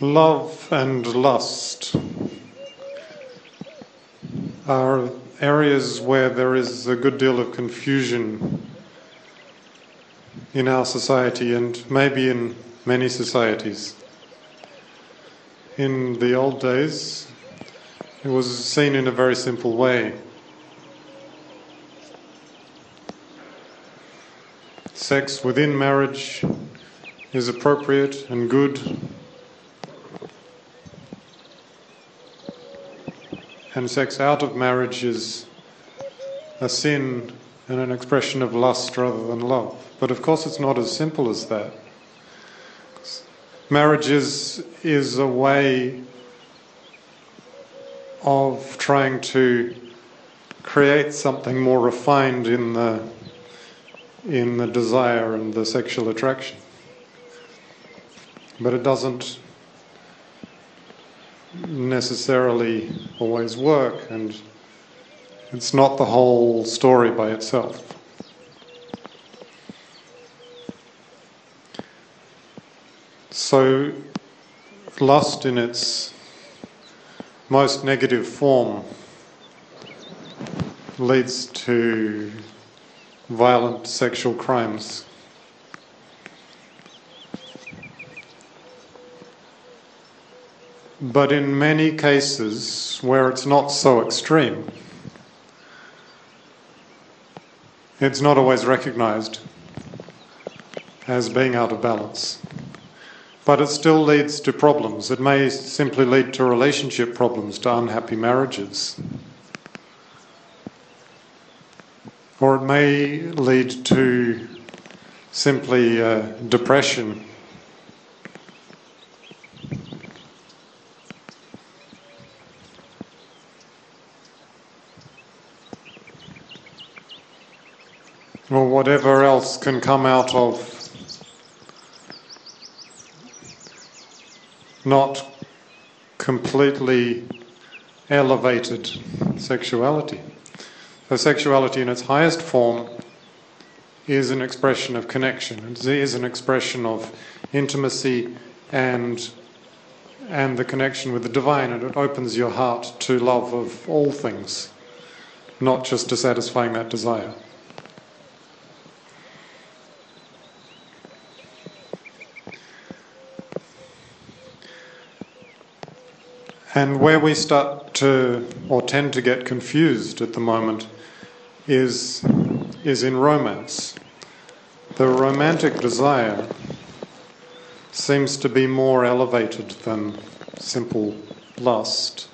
Love and lust are areas where there is a good deal of confusion in our society and maybe in many societies. In the old days, it was seen in a very simple way. Sex within marriage is appropriate and good and sex out of marriage is a sin and an expression of lust rather than love. But of course, it's not as simple as that. Marriage is, is a way of trying to create something more refined in the, in the desire and the sexual attraction. But it doesn't necessarily always work, and it's not the whole story by itself. So, lust in its most negative form leads to violent sexual crimes. But in many cases where it's not so extreme, it's not always recognized as being out of balance. But it still leads to problems. It may simply lead to relationship problems, to unhappy marriages. Or it may lead to simply uh, depression or whatever else can come out of not completely elevated sexuality. So, sexuality in its highest form is an expression of connection, it is an expression of intimacy and, and the connection with the divine, and it opens your heart to love of all things, not just to satisfying that desire. And where we start to, or tend to get confused at the moment, is, is in romance. The romantic desire seems to be more elevated than simple lust,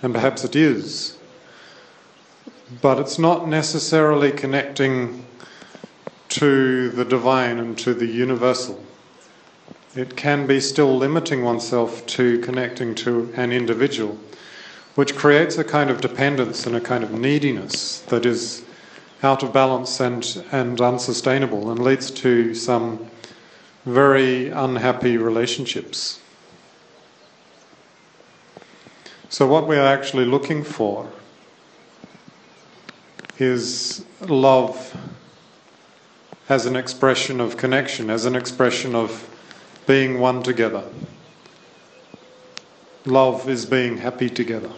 and perhaps it is. But it's not necessarily connecting to the divine and to the universal it can be still limiting oneself to connecting to an individual, which creates a kind of dependence and a kind of neediness that is out of balance and, and unsustainable and leads to some very unhappy relationships. So, what we are actually looking for is love as an expression of connection, as an expression of being one together. Love is being happy together.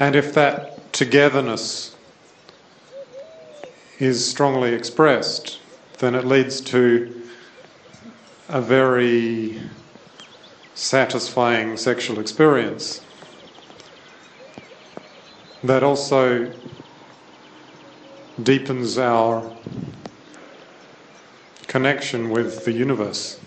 And if that togetherness is strongly expressed, then it leads to a very satisfying sexual experience that also deepens our connection with the universe.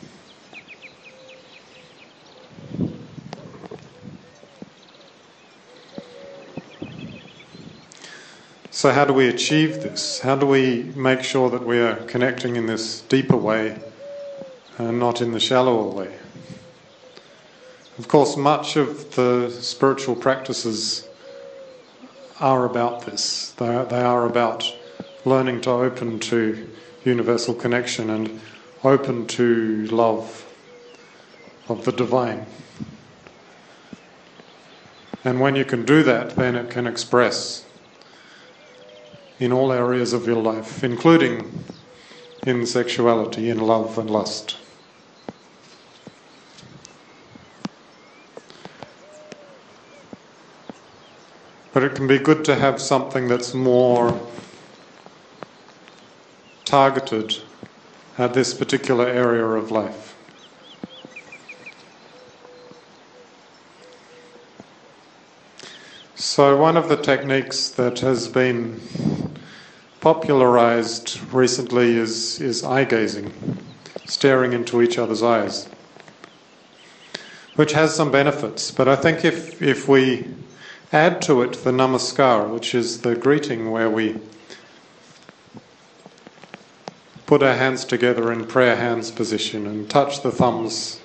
So, how do we achieve this? How do we make sure that we are connecting in this deeper way and not in the shallower way? Of course, much of the spiritual practices are about this. They are, about learning to open to universal connection and open to love of the divine. And when you can do that, then it can express in all areas of your life, including in sexuality, in love and lust. But it can be good to have something that's more targeted at this particular area of life. So, one of the techniques that has been popularized recently is, is eye gazing, staring into each other's eyes, which has some benefits. But I think if, if we add to it the namaskar, which is the greeting where we put our hands together in prayer hands position and touch the thumbs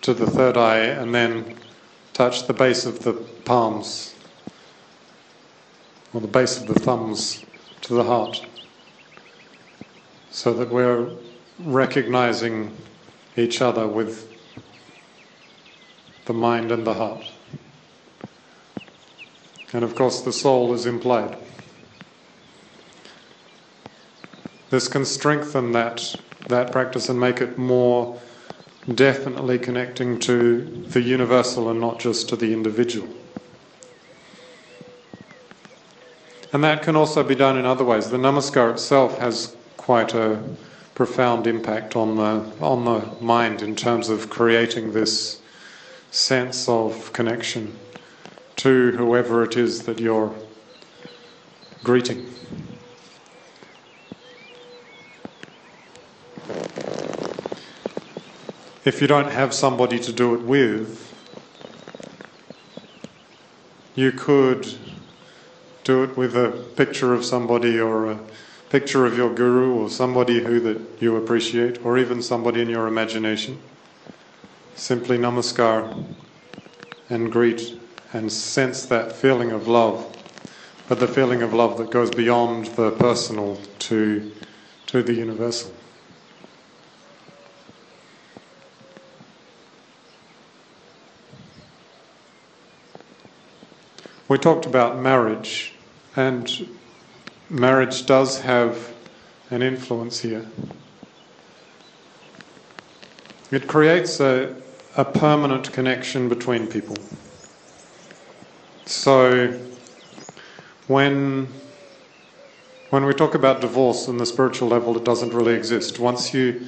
to the third eye and then touch the base of the palms or the base of the thumbs to the heart so that we're recognizing each other with the mind and the heart. And of course, the soul is implied. This can strengthen that, that practice and make it more definitely connecting to the universal and not just to the individual. And that can also be done in other ways. The namaskar itself has quite a profound impact on the, on the mind in terms of creating this sense of connection to whoever it is that you're greeting. If you don't have somebody to do it with, you could do it with a picture of somebody or a picture of your guru or somebody who that you appreciate or even somebody in your imagination. Simply namaskar and greet and sense that feeling of love, but the feeling of love that goes beyond the personal to, to the universal. We talked about marriage, and marriage does have an influence here. It creates a, a permanent connection between people. So, when when we talk about divorce on the spiritual level, it doesn't really exist. Once you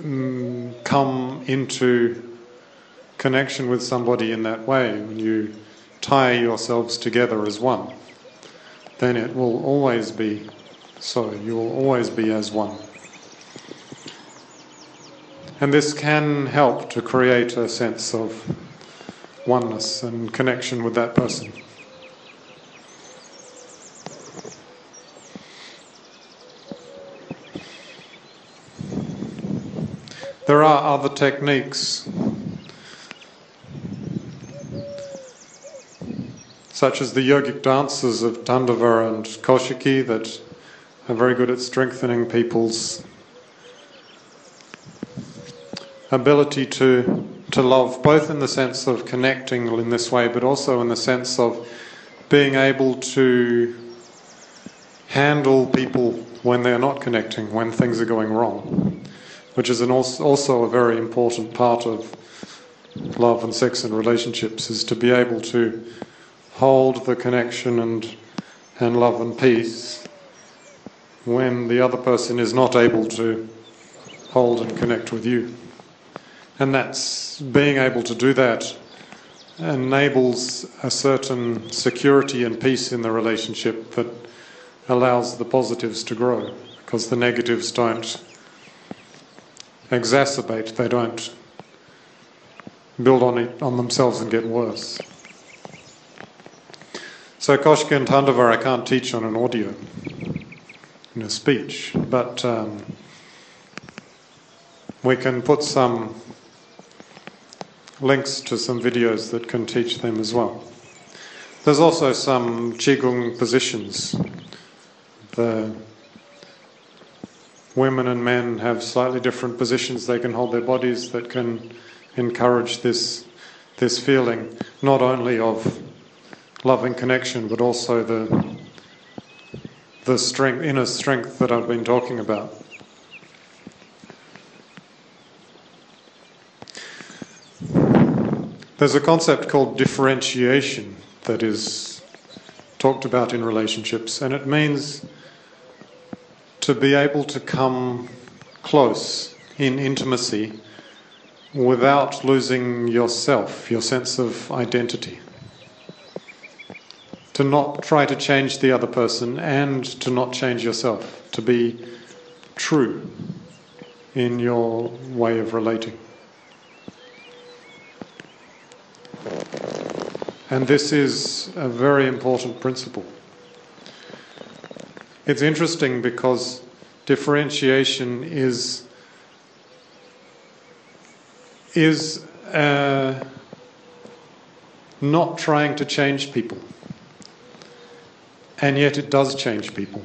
mm, come into connection with somebody in that way, when you tie yourselves together as one, then it will always be so. You will always be as one. And this can help to create a sense of oneness and connection with that person. There are other techniques such as the yogic dances of Tandava and Kaushiki that are very good at strengthening people's ability to to love, both in the sense of connecting in this way, but also in the sense of being able to handle people when they're not connecting, when things are going wrong, which is also a very important part of love and sex and relationships, is to be able to hold the connection and, and love and peace when the other person is not able to hold and connect with you. And that's being able to do that enables a certain security and peace in the relationship that allows the positives to grow because the negatives don't exacerbate, they don't build on it on themselves and get worse. So Kaushiki and Tandava I can't teach on an audio, in a speech, but um, we can put some links to some videos that can teach them as well. There's also some Qigong positions. The women and men have slightly different positions they can hold their bodies that can encourage this, this feeling, not only of loving connection, but also the the the strength, inner strength that I've been talking about. There's a concept called differentiation that is talked about in relationships, and it means to be able to come close in intimacy without losing yourself, your sense of identity. To not try to change the other person and to not change yourself, to be true in your way of relating. And this is a very important principle. It's interesting because differentiation is is uh, not trying to change people, and yet it does change people.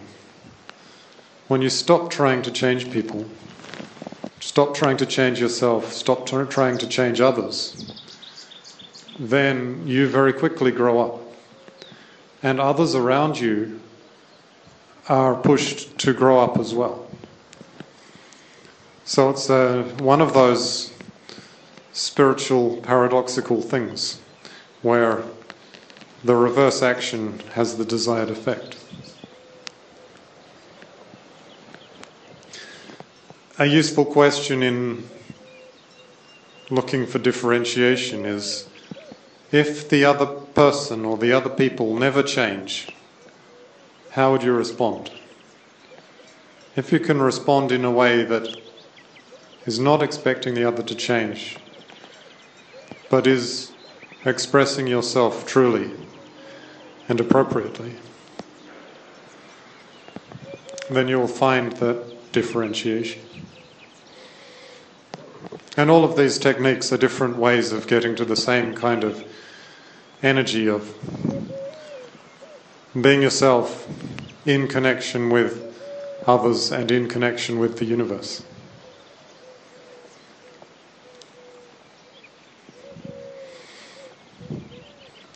When you stop trying to change people, stop trying to change yourself, stop t- trying to change others, then you very quickly grow up. And others around you are pushed to grow up as well. So it's uh, one of those spiritual paradoxical things where the reverse action has the desired effect. A useful question in looking for differentiation is if the other person or the other people never change, how would you respond? If you can respond in a way that is not expecting the other to change, but is expressing yourself truly and appropriately, then you will find that differentiation. And all of these techniques are different ways of getting to the same kind of energy of being yourself in connection with others and in connection with the universe.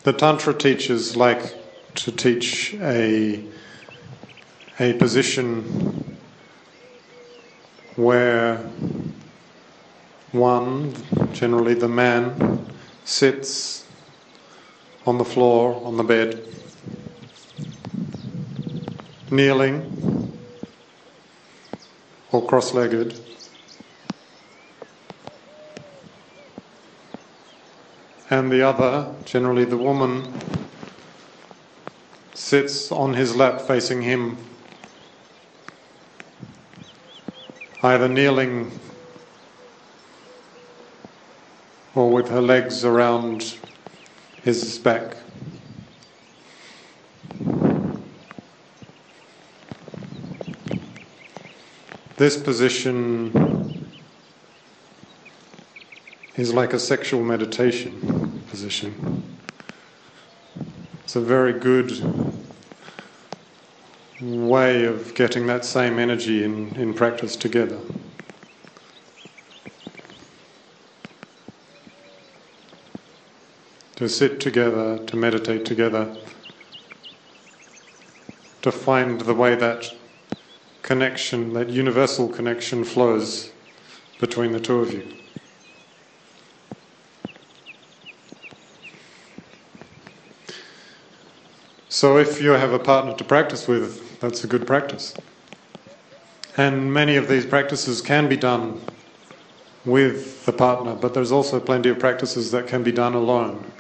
The Tantra teachers like to teach a, a position where one, generally the man, sits on the floor, on the bed, kneeling or cross legged. And the other, generally the woman, sits on his lap facing him, either kneeling or with her legs around his back. This position is like a sexual meditation position. It's a very good way of getting that same energy in, in practice together. to sit together, to meditate together, to find the way that connection, that universal connection flows between the two of you. So, if you have a partner to practice with, that's a good practice. And many of these practices can be done with the partner, but there's also plenty of practices that can be done alone.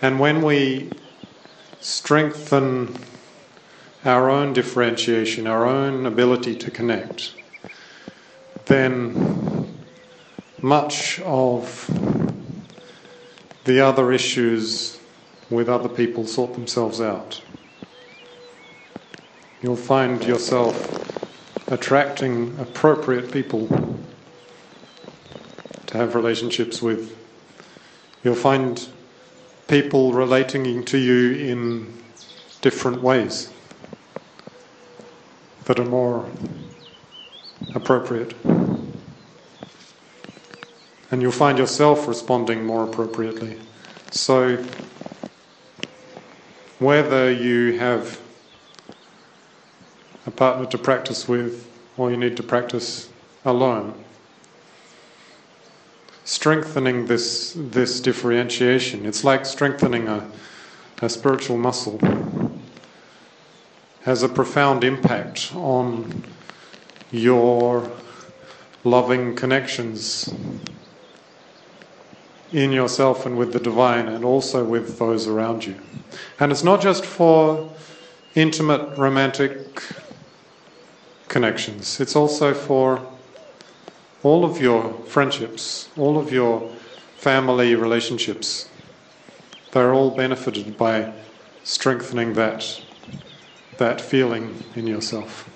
And when we strengthen our own differentiation, our own ability to connect, then much of the other issues with other people sort themselves out. You'll find yourself attracting appropriate people to have relationships with. You'll find people relating to you in different ways that are more appropriate. And you'll find yourself responding more appropriately. So, whether you have partner to practice with, or you need to practice alone. Strengthening this, this differentiation, it's like strengthening a, a spiritual muscle, has a profound impact on your loving connections in yourself and with the divine and also with those around you. And it's not just for intimate romantic connections, it's also for all of your friendships, all of your family relationships. They're all benefited by strengthening that, that feeling in yourself.